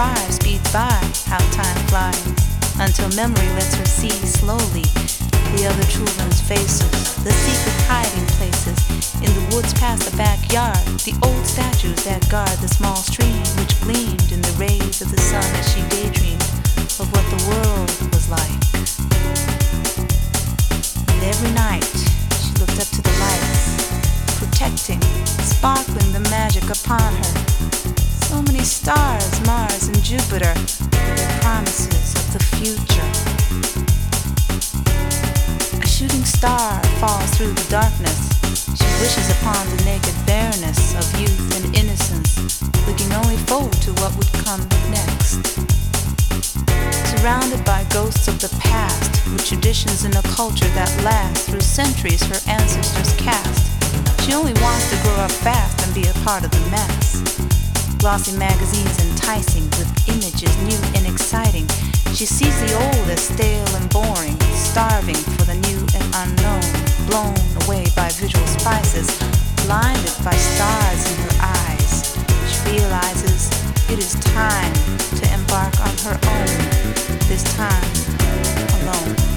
five speeds by. How time flies until memory lets her see slowly the other children's faces, the secret hiding places in the woods past the backyard, the old statues that guard the small stream which gleamed in the rays of the sun as she daydreamed of what the world was like. And every night she looked up to the lights, protecting, sparkling the magic upon her. So many stars, Jupiter, their promises of the future A shooting star falls through the darkness. She wishes upon the naked bareness of youth and innocence, looking only forward to what would come next. Surrounded by ghosts of the past, with traditions and a culture that lasts through centuries her ancestors cast, she only wants to grow up fast and be a part of the mess. Glossy magazines enticing with images new and exciting. She sees the old as stale and boring, starving for the new and unknown, blown away by visual spices, blinded by stars in her eyes. She realizes it is time to embark on her own, this time alone.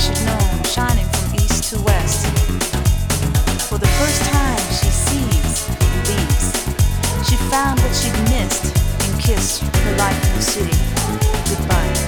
She'd known, shining from east to west. For the first time, she sees the leaves. She found what she'd missed and kissed her life in the city goodbye.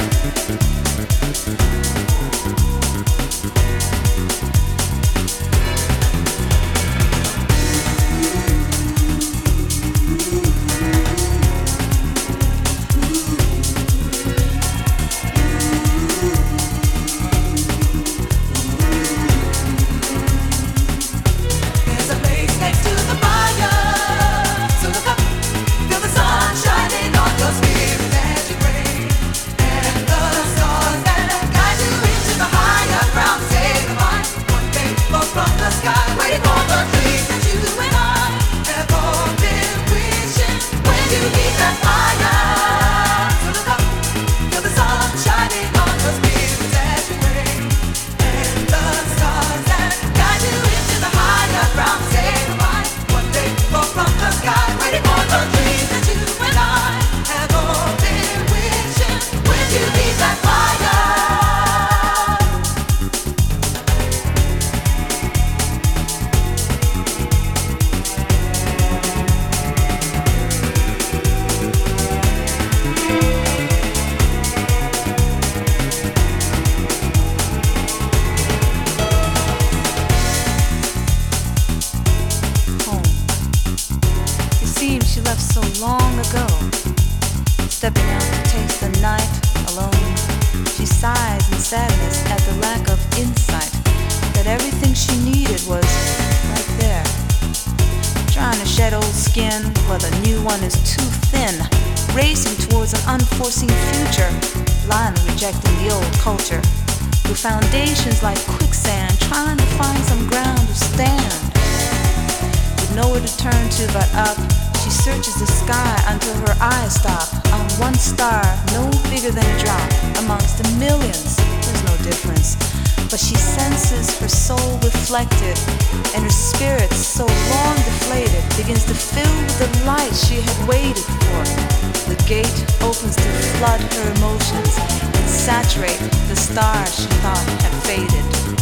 listens to flood her emotions and saturate the stars she thought had faded.